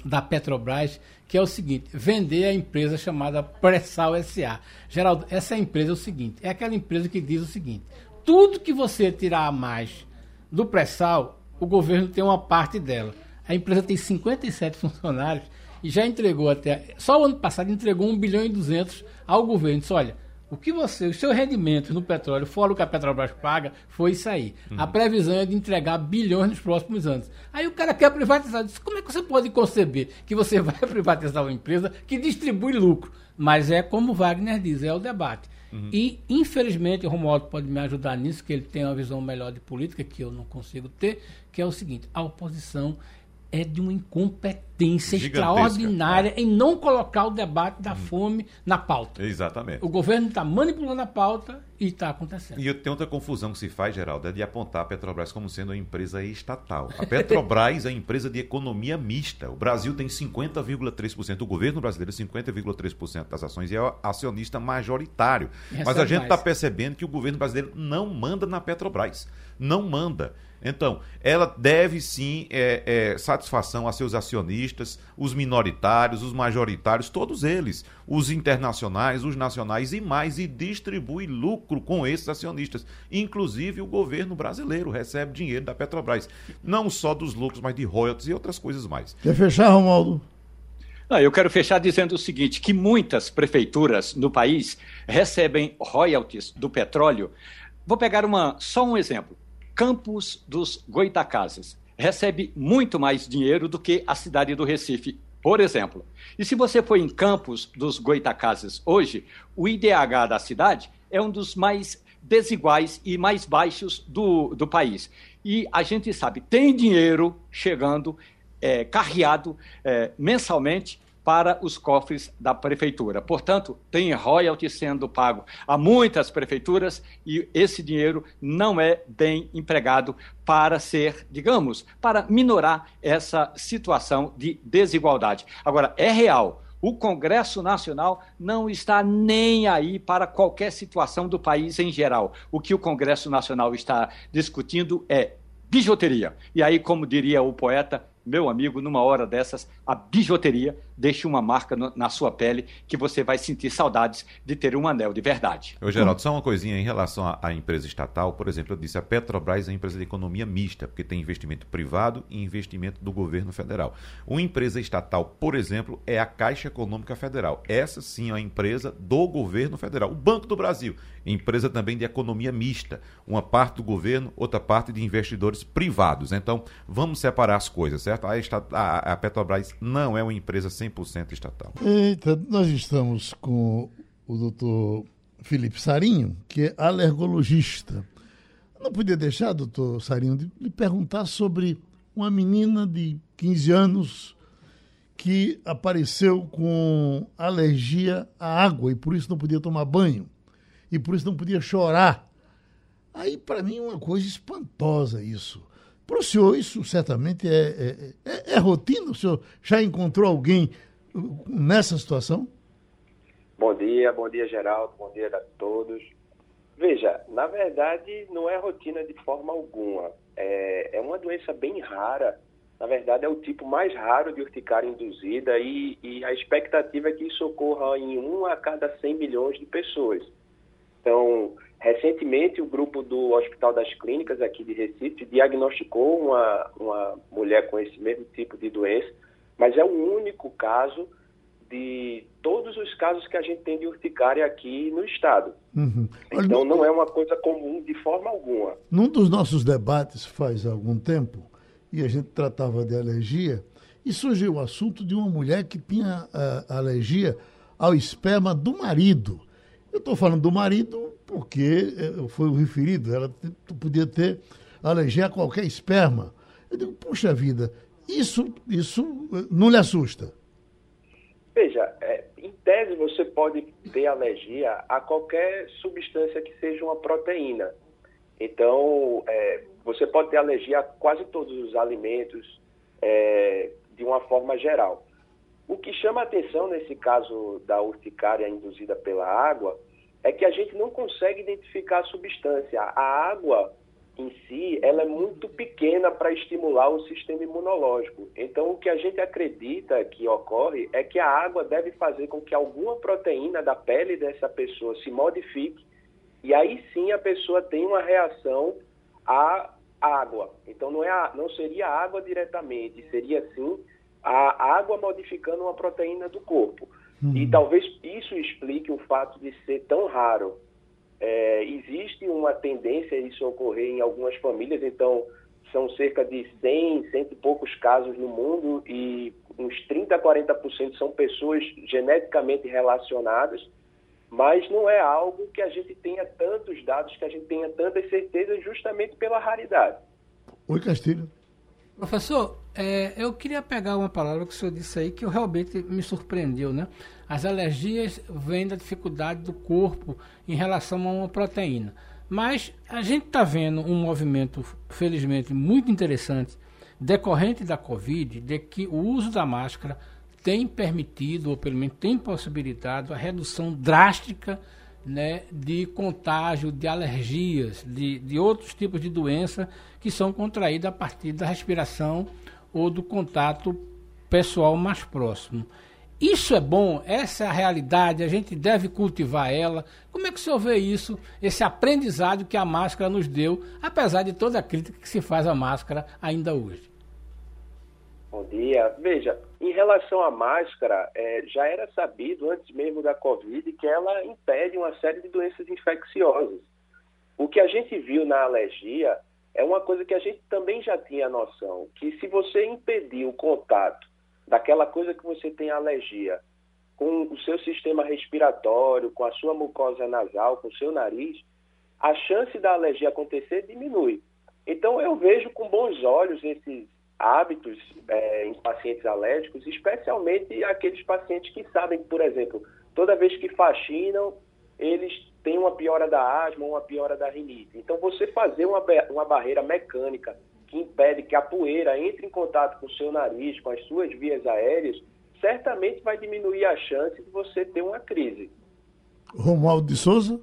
da Petrobras, que é o seguinte: vender a empresa chamada Pressal SA. Geraldo, essa empresa é o seguinte: é aquela empresa que diz o seguinte: tudo que você tirar a mais do pré-sal, o governo tem uma parte dela. A empresa tem 57 funcionários e já entregou até. Só o ano passado entregou 1 bilhão e 200 ao governo. Disse: olha, o que você, os seus rendimentos no petróleo, fora o que a Petrobras paga, foi isso aí. Uhum. A previsão é de entregar bilhões nos próximos anos. Aí o cara quer privatizar. Diz, como é que você pode conceber que você vai privatizar uma empresa que distribui lucro? Mas é como Wagner diz, é o debate. Uhum. E, infelizmente, o Romualdo pode me ajudar nisso, que ele tem uma visão melhor de política, que eu não consigo ter, que é o seguinte, a oposição é de uma incompetência extraordinária é. em não colocar o debate da hum. fome na pauta. Exatamente. O governo está manipulando a pauta e está acontecendo. E tem outra confusão que se faz, Geraldo, é de apontar a Petrobras como sendo uma empresa estatal. A Petrobras é empresa de economia mista. O Brasil tem 50,3%, o governo brasileiro 50,3% das ações e é acionista majoritário. Mas a gente está percebendo que o governo brasileiro não manda na Petrobras. Não manda. Então, ela deve sim é, é, satisfação a seus acionistas, os minoritários, os majoritários, todos eles, os internacionais, os nacionais e mais, e distribui lucro com esses acionistas. Inclusive o governo brasileiro recebe dinheiro da Petrobras, não só dos lucros, mas de royalties e outras coisas mais. Quer fechar, Romualdo? Não, eu quero fechar dizendo o seguinte: que muitas prefeituras no país recebem royalties do petróleo. Vou pegar uma, só um exemplo. Campos dos Goitacazes recebe muito mais dinheiro do que a cidade do Recife, por exemplo. E se você for em Campos dos Goitacazes hoje, o IDH da cidade é um dos mais desiguais e mais baixos do, do país. E a gente sabe, tem dinheiro chegando, é, carreado é, mensalmente para os cofres da prefeitura. Portanto, tem royalty sendo pago a muitas prefeituras e esse dinheiro não é bem empregado para ser, digamos, para minorar essa situação de desigualdade. Agora, é real O Congresso Nacional não está nem aí para qualquer situação do país em geral. O que o Congresso Nacional está discutindo é bijuteria. E aí, como diria o poeta, meu amigo, numa hora dessas, a bijuteria deixa uma marca no, na sua pele que você vai sentir saudades de ter um anel de verdade. Ô, Geraldo, só uma coisinha em relação à, à empresa estatal. Por exemplo, eu disse a Petrobras é uma empresa de economia mista, porque tem investimento privado e investimento do governo federal. Uma empresa estatal, por exemplo, é a Caixa Econômica Federal. Essa sim é uma empresa do governo federal. O Banco do Brasil, empresa também de economia mista. Uma parte do governo, outra parte de investidores privados. Então, vamos separar as coisas, certo? A, a, a Petrobras não é uma empresa 100% estatal. Eita, nós estamos com o doutor Felipe Sarinho, que é alergologista. Não podia deixar, doutor Sarinho, de lhe perguntar sobre uma menina de 15 anos que apareceu com alergia à água e por isso não podia tomar banho e por isso não podia chorar. Aí, para mim, é uma coisa espantosa isso. Para o senhor, isso certamente é, é, é, é, rotina? O senhor já encontrou alguém nessa situação? Bom dia, bom dia, Geraldo, bom dia a todos. Veja, na verdade, não é rotina de forma alguma. É, é uma doença bem rara. Na verdade, é o tipo mais raro de urticária induzida e, e a expectativa é que isso ocorra em 1 a cada 100 milhões de pessoas. Então, recentemente, o grupo do Hospital das Clínicas aqui de Recife diagnosticou uma, uma mulher com esse mesmo tipo de doença, mas é o único caso de todos os casos que a gente tem de urticária aqui no estado. Uhum. Então, não é uma coisa comum de forma alguma. Num dos nossos debates faz algum tempo, e a gente tratava de alergia, e surgiu o assunto de uma mulher que tinha uh, alergia ao esperma do marido. Eu estou falando do marido porque eh, foi o referido, ela podia ter alergia a qualquer esperma. Eu digo, puxa vida, isso, isso eh, não lhe assusta? Veja, é, em tese você pode ter alergia a qualquer substância que seja uma proteína. Então, é, você pode ter alergia a quase todos os alimentos é, de uma forma geral. O que chama atenção nesse caso da urticária induzida pela água é que a gente não consegue identificar a substância. A água em si, ela é muito pequena para estimular o sistema imunológico. Então, o que a gente acredita que ocorre é que a água deve fazer com que alguma proteína da pele dessa pessoa se modifique e aí sim a pessoa tem uma reação à água. Então, não, é a, não seria a água diretamente, seria sim a água modificando uma proteína do corpo. Uhum. E talvez isso explique o fato de ser tão raro. É, existe uma tendência a isso ocorrer em algumas famílias, então são cerca de 100, cento e poucos casos no mundo e uns 30 a 40% são pessoas geneticamente relacionadas, mas não é algo que a gente tenha tantos dados, que a gente tenha tantas certezas justamente pela raridade. Oi, Castilho. Professor, é, eu queria pegar uma palavra que o senhor disse aí que realmente me surpreendeu, né? As alergias vêm da dificuldade do corpo em relação a uma proteína. Mas a gente está vendo um movimento, felizmente, muito interessante, decorrente da Covid, de que o uso da máscara tem permitido, ou pelo menos tem possibilitado, a redução drástica né, de contágio, de alergias, de, de outros tipos de doença que são contraídas a partir da respiração ou do contato pessoal mais próximo. Isso é bom, essa é a realidade, a gente deve cultivar ela. Como é que o senhor vê isso, esse aprendizado que a máscara nos deu, apesar de toda a crítica que se faz à máscara ainda hoje? Bom dia. Veja, em relação à máscara, é, já era sabido antes mesmo da Covid que ela impede uma série de doenças infecciosas. O que a gente viu na alergia é uma coisa que a gente também já tinha noção, que se você impedir o contato daquela coisa que você tem alergia com o seu sistema respiratório, com a sua mucosa nasal, com o seu nariz, a chance da alergia acontecer diminui. Então eu vejo com bons olhos esses hábitos é, em pacientes alérgicos, especialmente aqueles pacientes que sabem por exemplo, toda vez que faxinam, eles têm uma piora da asma, uma piora da rinite. Então, você fazer uma, uma barreira mecânica que impede que a poeira entre em contato com o seu nariz, com as suas vias aéreas, certamente vai diminuir a chance de você ter uma crise. Romualdo de Souza?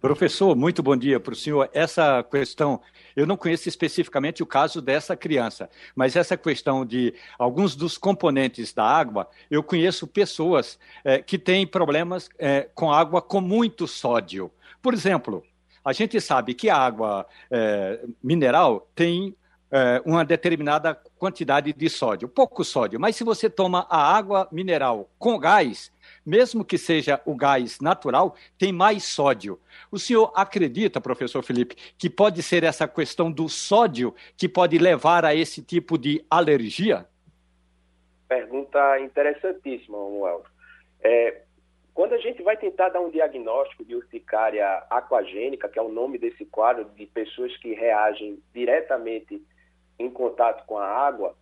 Professor, muito bom dia para o senhor. Essa questão, eu não conheço especificamente o caso dessa criança, mas essa questão de alguns dos componentes da água, eu conheço pessoas é, que têm problemas é, com água com muito sódio. Por exemplo, a gente sabe que a água é, mineral tem uma determinada quantidade de sódio, pouco sódio, mas se você toma a água mineral com gás, mesmo que seja o gás natural, tem mais sódio. O senhor acredita, professor Felipe, que pode ser essa questão do sódio que pode levar a esse tipo de alergia? Pergunta interessantíssima, Romualdo. É, quando a gente vai tentar dar um diagnóstico de urticária aquagênica, que é o nome desse quadro de pessoas que reagem diretamente em contato com a água,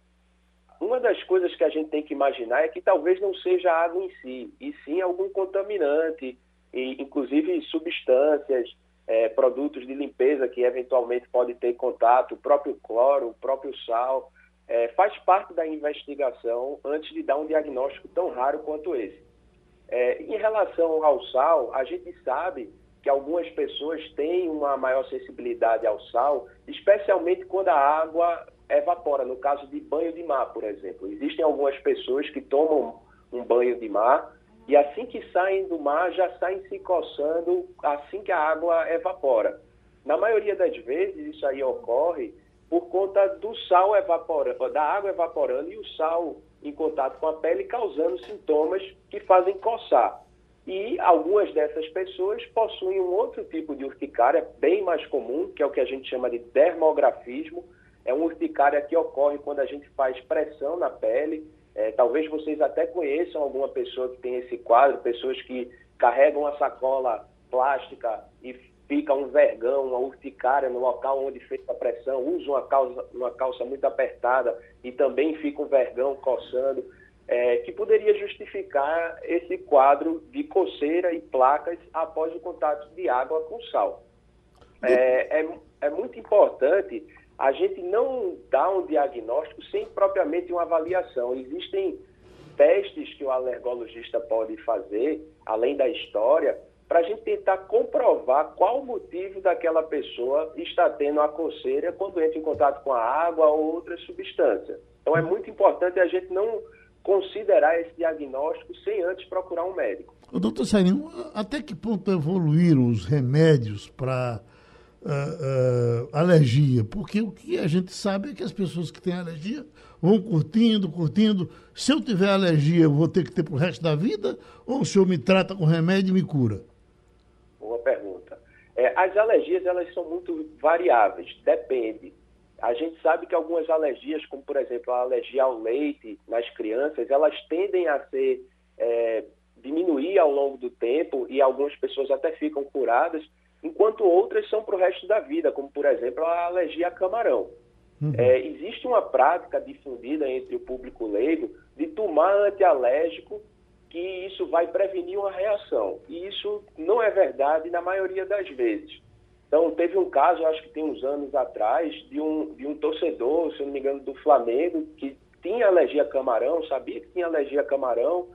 uma das coisas que a gente tem que imaginar é que talvez não seja a água em si, e sim algum contaminante, e, inclusive substâncias, é, produtos de limpeza que eventualmente pode ter contato, o próprio cloro, o próprio sal, é, faz parte da investigação antes de dar um diagnóstico tão raro quanto esse. É, em relação ao sal, a gente sabe que algumas pessoas têm uma maior sensibilidade ao sal, especialmente quando a água evapora, no caso de banho de mar, por exemplo. Existem algumas pessoas que tomam um banho de mar e assim que saem do mar já saem se coçando assim que a água evapora. Na maioria das vezes isso aí ocorre por conta do sal evaporando, da água evaporando e o sal em contato com a pele causando sintomas que fazem coçar. E algumas dessas pessoas possuem um outro tipo de urticária bem mais comum, que é o que a gente chama de dermografismo. É uma urticária que ocorre quando a gente faz pressão na pele. É, talvez vocês até conheçam alguma pessoa que tem esse quadro, pessoas que carregam uma sacola plástica e fica um vergão, uma urticária no local onde fez a pressão, usa uma calça, uma calça muito apertada e também fica um vergão coçando é, que poderia justificar esse quadro de coceira e placas após o contato de água com sal. É, é, é muito importante a gente não dar um diagnóstico sem propriamente uma avaliação. Existem testes que o alergologista pode fazer, além da história, para a gente tentar comprovar qual o motivo daquela pessoa está tendo a coceira quando entra em contato com a água ou outra substância. Então é muito importante a gente não considerar esse diagnóstico sem antes procurar um médico. Doutor Sarinho, até que ponto evoluíram os remédios para uh, uh, alergia? Porque o que a gente sabe é que as pessoas que têm alergia vão curtindo, curtindo. Se eu tiver alergia, eu vou ter que ter para o resto da vida? Ou o senhor me trata com remédio e me cura? Boa pergunta. É, as alergias, elas são muito variáveis, depende a gente sabe que algumas alergias, como por exemplo a alergia ao leite nas crianças, elas tendem a ser é, diminuir ao longo do tempo e algumas pessoas até ficam curadas, enquanto outras são para o resto da vida, como por exemplo a alergia a camarão. Uhum. É, existe uma prática difundida entre o público leigo de tomar antialérgico que isso vai prevenir uma reação. E isso não é verdade na maioria das vezes. Então, teve um caso, acho que tem uns anos atrás, de um, de um torcedor, se não me engano, do Flamengo, que tinha alergia a camarão, sabia que tinha alergia a camarão,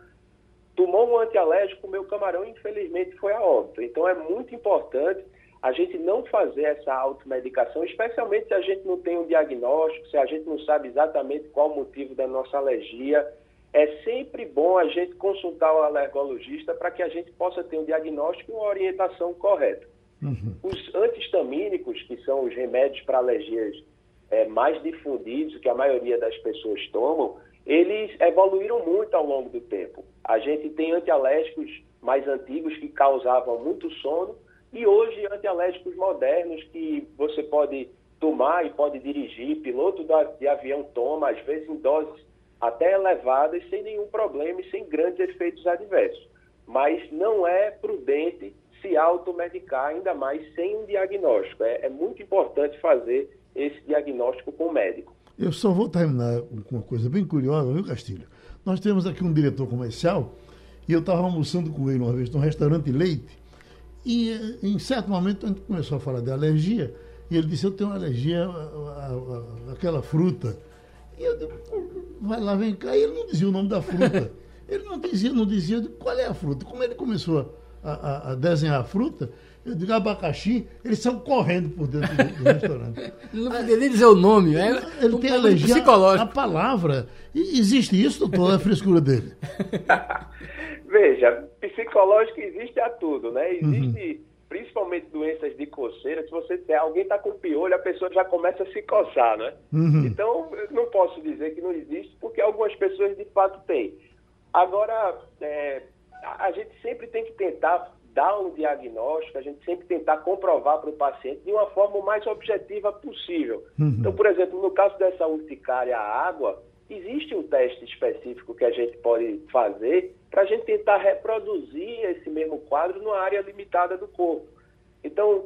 tomou um antialérgico, comeu camarão infelizmente foi a óbito. Então, é muito importante a gente não fazer essa automedicação, especialmente se a gente não tem um diagnóstico, se a gente não sabe exatamente qual o motivo da nossa alergia. É sempre bom a gente consultar o alergologista para que a gente possa ter um diagnóstico e uma orientação correta. Uhum. Os antihistamínicos, que são os remédios para alergias é, mais difundidos, que a maioria das pessoas tomam, eles evoluíram muito ao longo do tempo. A gente tem antialérgicos mais antigos que causavam muito sono e hoje antialérgicos modernos que você pode tomar e pode dirigir, piloto de avião toma, às vezes em doses até elevadas, sem nenhum problema e sem grandes efeitos adversos. Mas não é prudente se automedicar, ainda mais sem um diagnóstico. É, é muito importante fazer esse diagnóstico com o médico. Eu só vou terminar com uma coisa bem curiosa, viu, Castilho? Nós temos aqui um diretor comercial e eu estava almoçando com ele uma vez num restaurante Leite e em certo momento a gente começou a falar de alergia e ele disse, eu tenho alergia àquela fruta. E eu disse, vai lá, vem cá. E ele não dizia o nome da fruta. Ele não dizia, não dizia qual é a fruta. Como ele começou a, a, a desenhar a fruta, eu digo abacaxi, eles são correndo por dentro do, do restaurante. Não poderia nem dizer o nome. É, ele um tem alergia à palavra. E existe isso, doutor, a frescura dele? Veja, psicológico existe a tudo, né? Existe, uhum. principalmente doenças de coceira, se você tem alguém está com piolho, a pessoa já começa a se coçar, né? Uhum. Então, não posso dizer que não existe, porque algumas pessoas de fato têm. Agora, é, a gente sempre tem que tentar dar um diagnóstico, a gente sempre tentar comprovar para o paciente de uma forma mais objetiva possível. Uhum. Então, por exemplo, no caso dessa urticária à água, existe um teste específico que a gente pode fazer para a gente tentar reproduzir esse mesmo quadro numa área limitada do corpo. Então,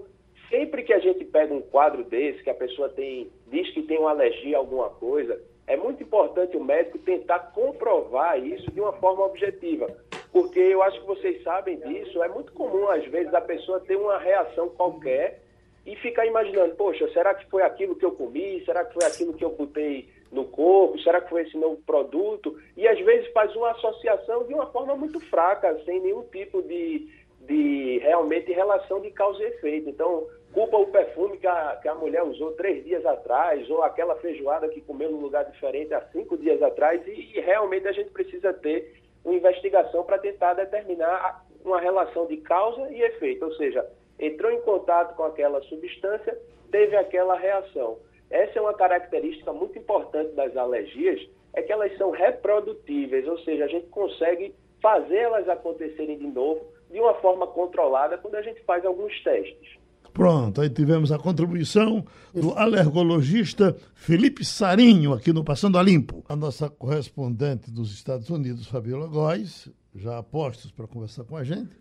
sempre que a gente pega um quadro desse, que a pessoa tem, diz que tem uma alergia a alguma coisa, é muito importante o médico tentar comprovar isso de uma forma objetiva. Porque eu acho que vocês sabem disso, é muito comum, às vezes, a pessoa ter uma reação qualquer e ficar imaginando, poxa, será que foi aquilo que eu comi? Será que foi aquilo que eu botei no corpo? Será que foi esse novo produto? E às vezes faz uma associação de uma forma muito fraca, sem nenhum tipo de, de realmente relação de causa e efeito. Então, culpa o perfume que a, que a mulher usou três dias atrás, ou aquela feijoada que comeu num lugar diferente há cinco dias atrás, e, e realmente a gente precisa ter uma investigação para tentar determinar uma relação de causa e efeito, ou seja, entrou em contato com aquela substância, teve aquela reação. Essa é uma característica muito importante das alergias, é que elas são reprodutíveis, ou seja, a gente consegue fazer elas acontecerem de novo de uma forma controlada quando a gente faz alguns testes. Pronto, aí tivemos a contribuição do alergologista Felipe Sarinho, aqui no Passando a Limpo. A nossa correspondente dos Estados Unidos, Fabiola Góes, já a postos para conversar com a gente,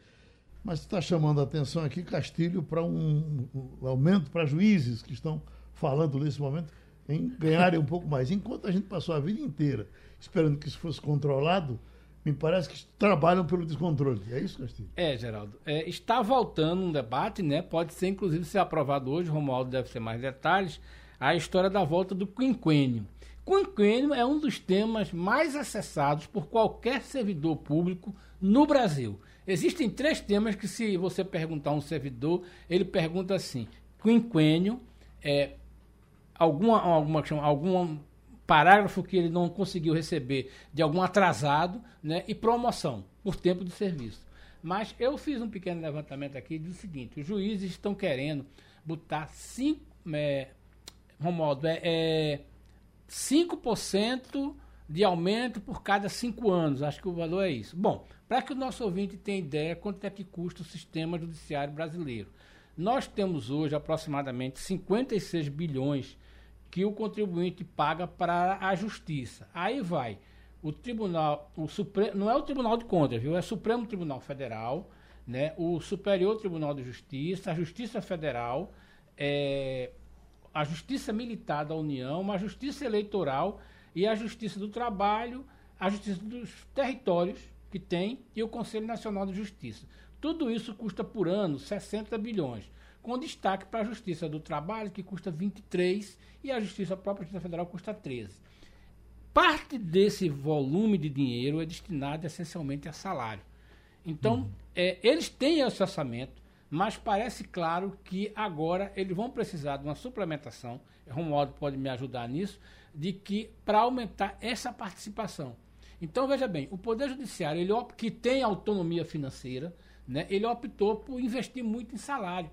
mas está chamando a atenção aqui, Castilho, para um, um aumento para juízes que estão falando nesse momento em ganharem um pouco mais. Enquanto a gente passou a vida inteira esperando que isso fosse controlado, me parece que trabalham pelo descontrole. É isso, Castilho? É, Geraldo. É, está voltando um debate, né? Pode ser, inclusive, ser aprovado hoje, Romualdo deve ter mais detalhes, a história da volta do quinquênio. Quinquênio é um dos temas mais acessados por qualquer servidor público no Brasil. Existem três temas que, se você perguntar a um servidor, ele pergunta assim: quinquênio, é, alguma, alguma, algum parágrafo que ele não conseguiu receber de algum atrasado, né, e promoção por tempo de serviço. Mas eu fiz um pequeno levantamento aqui do seguinte: os juízes estão querendo botar 5, é, Romualdo, é, é 5% de aumento por cada cinco anos. Acho que o valor é isso. Bom, para que o nosso ouvinte tenha ideia quanto é que custa o sistema judiciário brasileiro. Nós temos hoje aproximadamente 56 bilhões que o contribuinte paga para a justiça. Aí vai o tribunal, o Supremo, não é o Tribunal de Contas, viu? É o Supremo Tribunal Federal, né? O Superior Tribunal de Justiça, a Justiça Federal, é, a Justiça Militar da União, a Justiça Eleitoral e a Justiça do Trabalho, a Justiça dos Territórios que tem e o Conselho Nacional de Justiça. Tudo isso custa por ano 60 bilhões com destaque para a Justiça do Trabalho, que custa 23, e a Justiça a própria Justiça Federal custa 13. Parte desse volume de dinheiro é destinado essencialmente a salário. Então, uhum. é, eles têm esse orçamento, mas parece claro que agora eles vão precisar de uma suplementação, Romualdo pode me ajudar nisso, de que para aumentar essa participação. Então, veja bem, o Poder Judiciário, ele, que tem autonomia financeira, né, ele optou por investir muito em salário.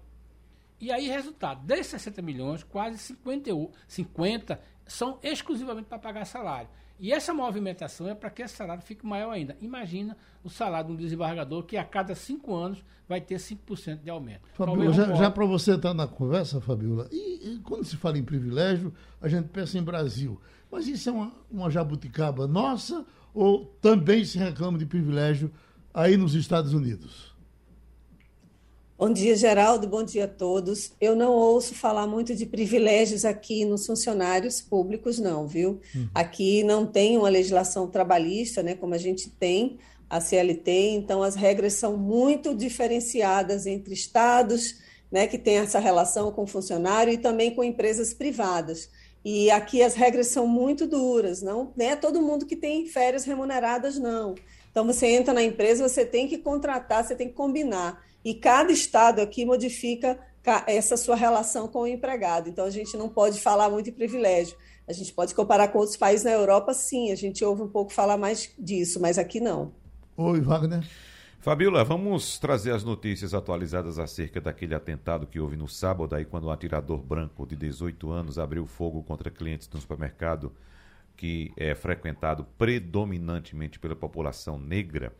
E aí, resultado, desses 60 milhões, quase 50, 50 são exclusivamente para pagar salário. E essa movimentação é para que esse salário fique maior ainda. Imagina o salário de um desembargador que a cada cinco anos vai ter 5% de aumento. Fabiola, já, já para você estar na conversa, Fabiola, e, e, quando se fala em privilégio, a gente pensa em Brasil. Mas isso é uma, uma jabuticaba nossa ou também se reclama de privilégio aí nos Estados Unidos? Bom dia, Geraldo. Bom dia a todos. Eu não ouço falar muito de privilégios aqui nos funcionários públicos, não, viu? Hum. Aqui não tem uma legislação trabalhista, né, como a gente tem a CLT, então as regras são muito diferenciadas entre estados, né, que tem essa relação com o funcionário e também com empresas privadas. E aqui as regras são muito duras, não, não é todo mundo que tem férias remuneradas, não. Então, você entra na empresa, você tem que contratar, você tem que combinar. E cada estado aqui modifica essa sua relação com o empregado. Então, a gente não pode falar muito em privilégio. A gente pode comparar com outros países na Europa, sim, a gente ouve um pouco falar mais disso, mas aqui não. Oi, Wagner. Fabiola, vamos trazer as notícias atualizadas acerca daquele atentado que houve no sábado, aí quando um atirador branco de 18 anos abriu fogo contra clientes no supermercado que é frequentado predominantemente pela população negra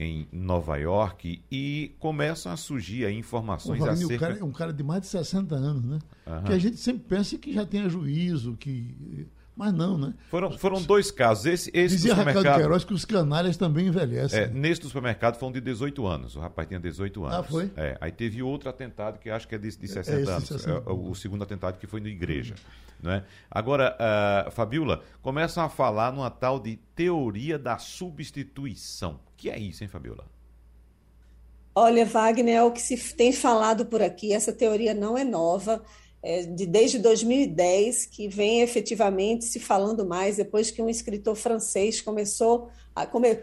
em Nova York e começam a surgir aí informações Wagner, acerca... O cara é um cara de mais de 60 anos, né? Uhum. Que a gente sempre pensa que já tenha juízo, que mas não, né? Foram, foram dois casos. Esse, esse Dizia do supermercado... Raquel Queiroz que os canalhas também envelhecem. É, nesse do supermercado foi um de 18 anos. O rapaz tinha 18 anos. Ah, foi? É, aí teve outro atentado que acho que é de, de 60 é anos. 60. É, o, o, segundo atentado que foi na igreja. Uhum. Né? Agora, uh, Fabiola, começam a falar numa tal de teoria da substituição. Que é isso, hein, Fabiola? Olha, Wagner, é o que se tem falado por aqui. Essa teoria não é nova é, de, desde 2010 que vem efetivamente se falando mais, depois que um escritor francês começou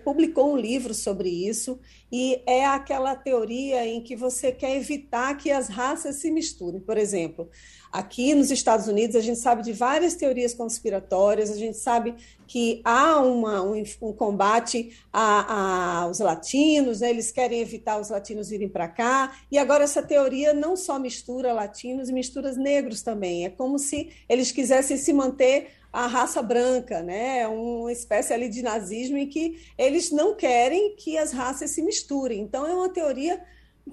publicou um livro sobre isso, e é aquela teoria em que você quer evitar que as raças se misturem. Por exemplo, Aqui nos Estados Unidos, a gente sabe de várias teorias conspiratórias, a gente sabe que há uma, um, um, combate aos latinos, né? eles querem evitar os latinos virem para cá, e agora essa teoria não só mistura latinos, mistura negros também. É como se eles quisessem se manter a raça branca, né? Uma espécie ali de nazismo em que eles não querem que as raças se misturem. Então é uma teoria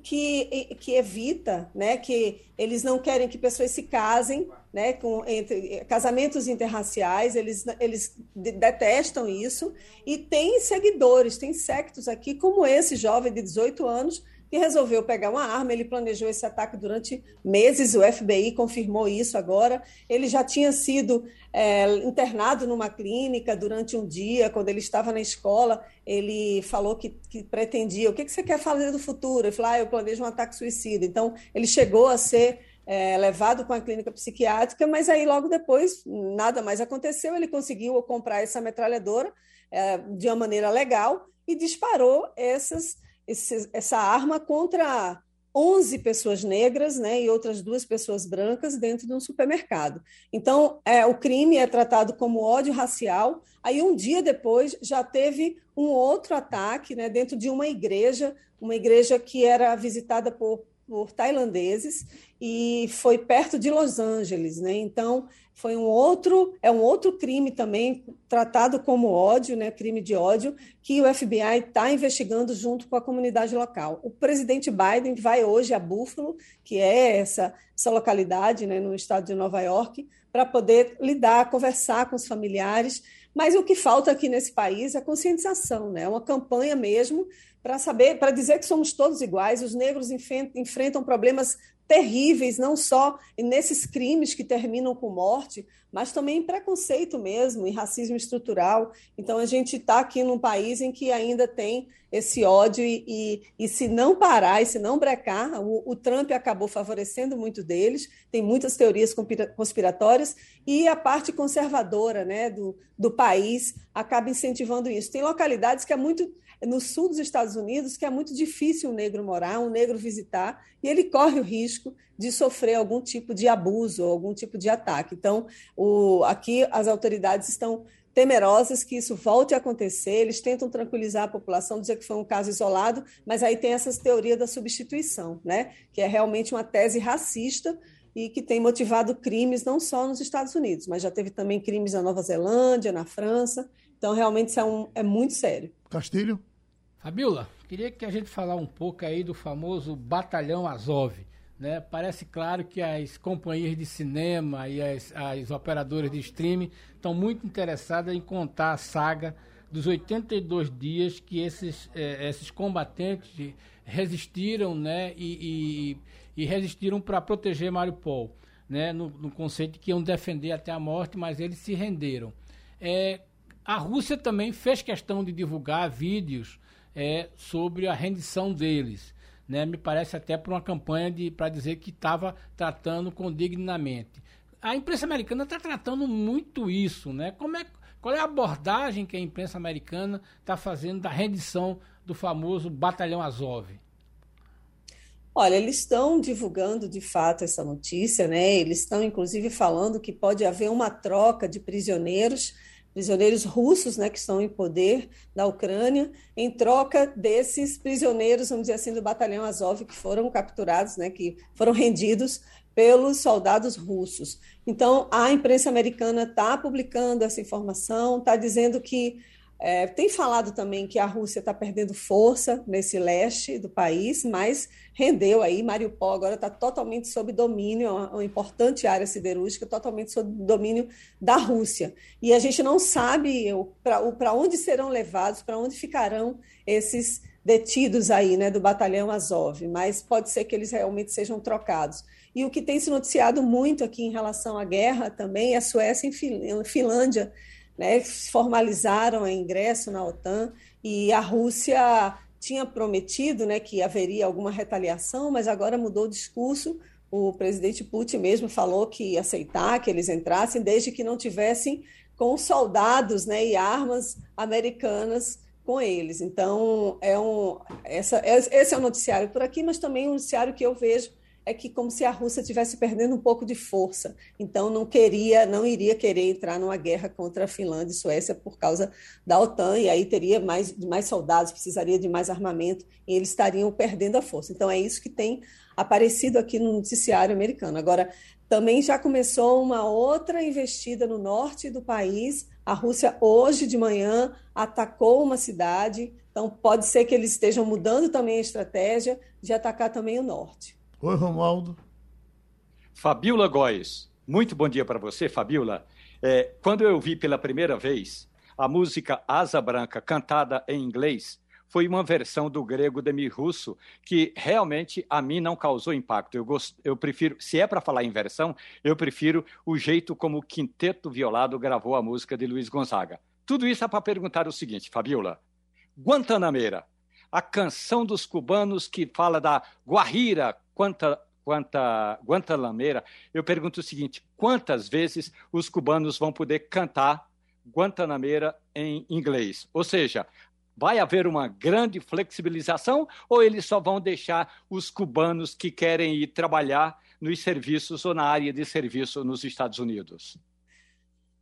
que, que evita, né, que eles não querem que pessoas se casem, né, com entre casamentos interraciais, eles, eles detestam isso e tem seguidores, tem sectos aqui como esse jovem de 18 anos que resolveu pegar uma arma. Ele planejou esse ataque durante meses, o FBI confirmou isso agora. Ele já tinha sido é, internado numa clínica durante um dia, quando ele estava na escola. Ele falou que, que pretendia: o que, que você quer fazer do futuro? Ele falou: ah, eu planejo um ataque suicida. Então, ele chegou a ser. É, levado com a clínica psiquiátrica, mas aí logo depois nada mais aconteceu. Ele conseguiu comprar essa metralhadora é, de uma maneira legal e disparou essas esse, essa arma contra 11 pessoas negras né, e outras duas pessoas brancas dentro de um supermercado. Então, é, o crime é tratado como ódio racial. Aí, um dia depois, já teve um outro ataque né, dentro de uma igreja, uma igreja que era visitada por por tailandeses e foi perto de Los Angeles, né? Então foi um outro é um outro crime também tratado como ódio, né? Crime de ódio que o FBI está investigando junto com a comunidade local. O presidente Biden vai hoje a Buffalo, que é essa essa localidade, né? No estado de Nova York, para poder lidar, conversar com os familiares. Mas o que falta aqui nesse país é conscientização, né? Uma campanha mesmo para saber, para dizer que somos todos iguais. Os negros enfrentam problemas terríveis, não só nesses crimes que terminam com morte, mas também em preconceito mesmo, em racismo estrutural. Então, a gente está aqui num país em que ainda tem esse ódio, e, e, e se não parar, e se não brecar, o, o, Trump acabou favorecendo muito deles, tem muitas teorias conspiratórias, e a parte conservadora né, do, do país acaba incentivando isso. Tem localidades que é muito no sul dos Estados Unidos que é muito difícil um negro morar, um negro visitar, e ele corre o risco de sofrer algum tipo de abuso, algum tipo de ataque. Então, o, aqui as autoridades estão temerosas que isso volte a acontecer, eles tentam tranquilizar a população, dizer que foi um caso isolado, mas aí tem essa teoria da substituição, né? que é realmente uma tese racista e que tem motivado crimes não só nos Estados Unidos, mas já teve também crimes na Nova Zelândia, na França. Então, realmente, isso é, um, é muito sério. Castilho? Fabiola, queria que a gente falar um pouco aí do famoso Batalhão Azov. Né? Parece claro que as companhias de cinema e as, as operadoras de streaming estão muito interessadas em contar a saga dos 82 dias que esses, eh, esses combatentes resistiram né? e, e, e resistiram para proteger Mariupol, né? No, no, conceito de que iam defender até a morte, mas eles se renderam. É, a Rússia também fez questão de divulgar vídeos é, sobre a rendição deles. Né? Me parece até por uma campanha para dizer que estava tratando com dignamente. A imprensa americana está tratando muito isso. Né? Como, é, Qual é a abordagem que a imprensa americana está fazendo da rendição do famoso Batalhão Azov? Olha, eles estão divulgando de fato essa notícia, né? Eles estão inclusive falando que pode haver uma troca de prisioneiros, prisioneiros russos, né, que estão em poder da Ucrânia, em troca desses prisioneiros, vamos dizer assim, do batalhão Azov que foram capturados, né, que foram rendidos pelos soldados russos. Então, a imprensa americana está publicando essa informação, está dizendo que é, tem falado também que a Rússia está perdendo força nesse leste do país, mas rendeu aí. Mariupol agora está totalmente sob domínio, é uma, uma, importante área siderúrgica, totalmente sob domínio da Rússia. E a gente não sabe para onde serão levados, para onde ficarão esses detidos aí, né, do batalhão Azov, mas pode ser que eles realmente sejam trocados. E o que tem se noticiado muito aqui em relação à guerra também é a Suécia e Finlândia né, formalizaram o ingresso na OTAN e a Rússia tinha prometido né, que haveria alguma retaliação, mas agora mudou o discurso. O presidente Putin mesmo falou que ia aceitar que eles entrassem, desde que não tivessem com soldados né, e armas americanas com eles. Então, é um, essa, esse é o noticiário por aqui, mas também um noticiário que eu vejo é que como se a Rússia estivesse perdendo um pouco de força, então não queria, não iria querer entrar numa guerra contra a Finlândia e Suécia por causa da OTAN, e aí teria mais, mais soldados, precisaria de mais armamento, e eles estariam perdendo a força. Então é isso que tem aparecido aqui no noticiário americano. Agora, também já começou uma outra investida no norte do país. A Rússia, hoje de manhã, atacou uma cidade, então pode ser que eles estejam mudando também a estratégia de atacar também o norte. Oi, Romualdo. Fabiola Góes. Muito bom dia para você, Fabiola. É, quando eu vi pela primeira vez a música Asa Branca cantada em inglês, foi uma versão do grego Demi Russo que realmente a mim não causou impacto. Eu, gost... eu prefiro, se é para falar em versão, eu prefiro o jeito como o Quinteto Violado gravou a música de Luiz Gonzaga. Tudo isso é para perguntar o seguinte, Fabiola. Guantanameira, a canção dos cubanos que fala da Guajira, quanta, quanta Guantanameira, eu pergunto o seguinte: quantas vezes os cubanos vão poder cantar Guantanameira em inglês? Ou seja, vai haver uma grande flexibilização ou eles só vão deixar os cubanos que querem ir trabalhar nos serviços ou na área de serviço nos Estados Unidos?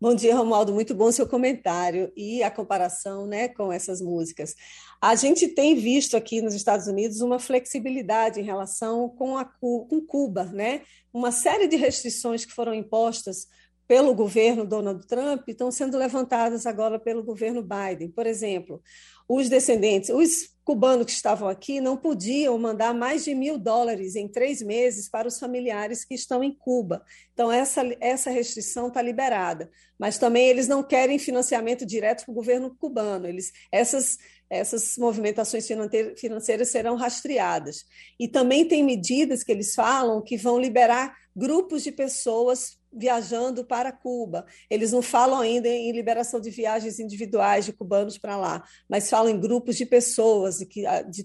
Bom dia, Romualdo. Muito bom seu comentário e a comparação né, com essas músicas. A gente tem visto aqui nos Estados Unidos uma flexibilidade em relação com, a, com Cuba, né? Uma série de restrições que foram impostas pelo governo Donald Trump estão sendo levantadas agora pelo governo Biden. Por exemplo, os descendentes, os cubanos que estavam aqui não podiam mandar mais de mil dólares em três meses para os familiares que estão em Cuba. Então, essa, essa restrição está liberada. Mas também eles não querem financiamento direto para o governo cubano. Eles, essas, essas movimentações financeiras serão rastreadas. E também tem medidas que eles falam que vão liberar grupos de pessoas viajando para Cuba. Eles não falam ainda em liberação de viagens individuais de cubanos para lá, mas falam em grupos de pessoas que, ah, de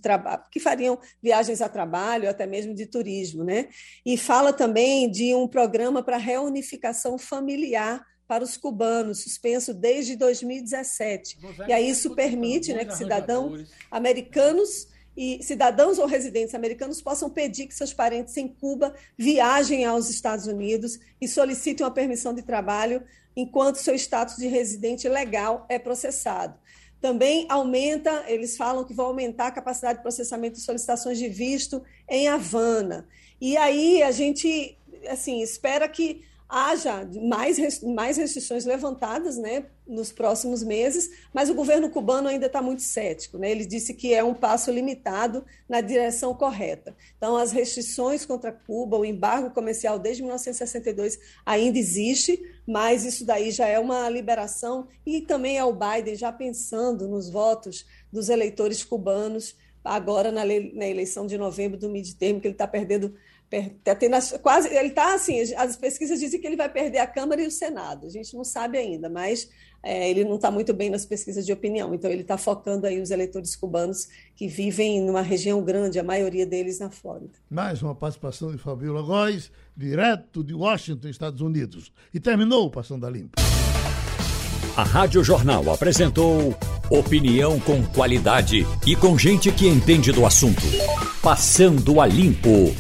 que fariam viagens a trabalho, até mesmo de turismo. Né? E fala também de um programa para reunificação familiar para os cubanos, suspenso desde 2017. E aí isso permite né, que cidadãos americanos e cidadãos ou residentes americanos possam pedir que seus parentes em Cuba viajem aos Estados Unidos e solicitem uma permissão de trabalho enquanto seu status de residente legal é processado. Também aumenta, eles falam que vão aumentar a capacidade de processamento de solicitações de visto em Havana. E aí a gente assim espera que haja mais, mais restrições levantadas né, nos próximos meses, mas o governo cubano ainda está muito cético. Né? Ele disse que é um passo limitado na direção correta. Então, as restrições contra Cuba, o embargo comercial desde 1962 ainda existe, mas isso daí já é uma liberação e também é o Biden já pensando nos votos dos eleitores cubanos agora na, na eleição de novembro do midterm, que ele está perdendo Tá tendo quase, ele está assim, as pesquisas dizem que ele vai perder a Câmara e o Senado. A gente não sabe ainda, mas é, ele não está muito bem nas pesquisas de opinião. Então ele está focando aí os eleitores cubanos que vivem numa região grande, a maioria deles na Flórida. Mais uma participação de Fabiola Góes, direto de Washington, Estados Unidos. E terminou o Passando a Limpo. A Rádio Jornal apresentou opinião com qualidade e com gente que entende do assunto. Passando a Limpo.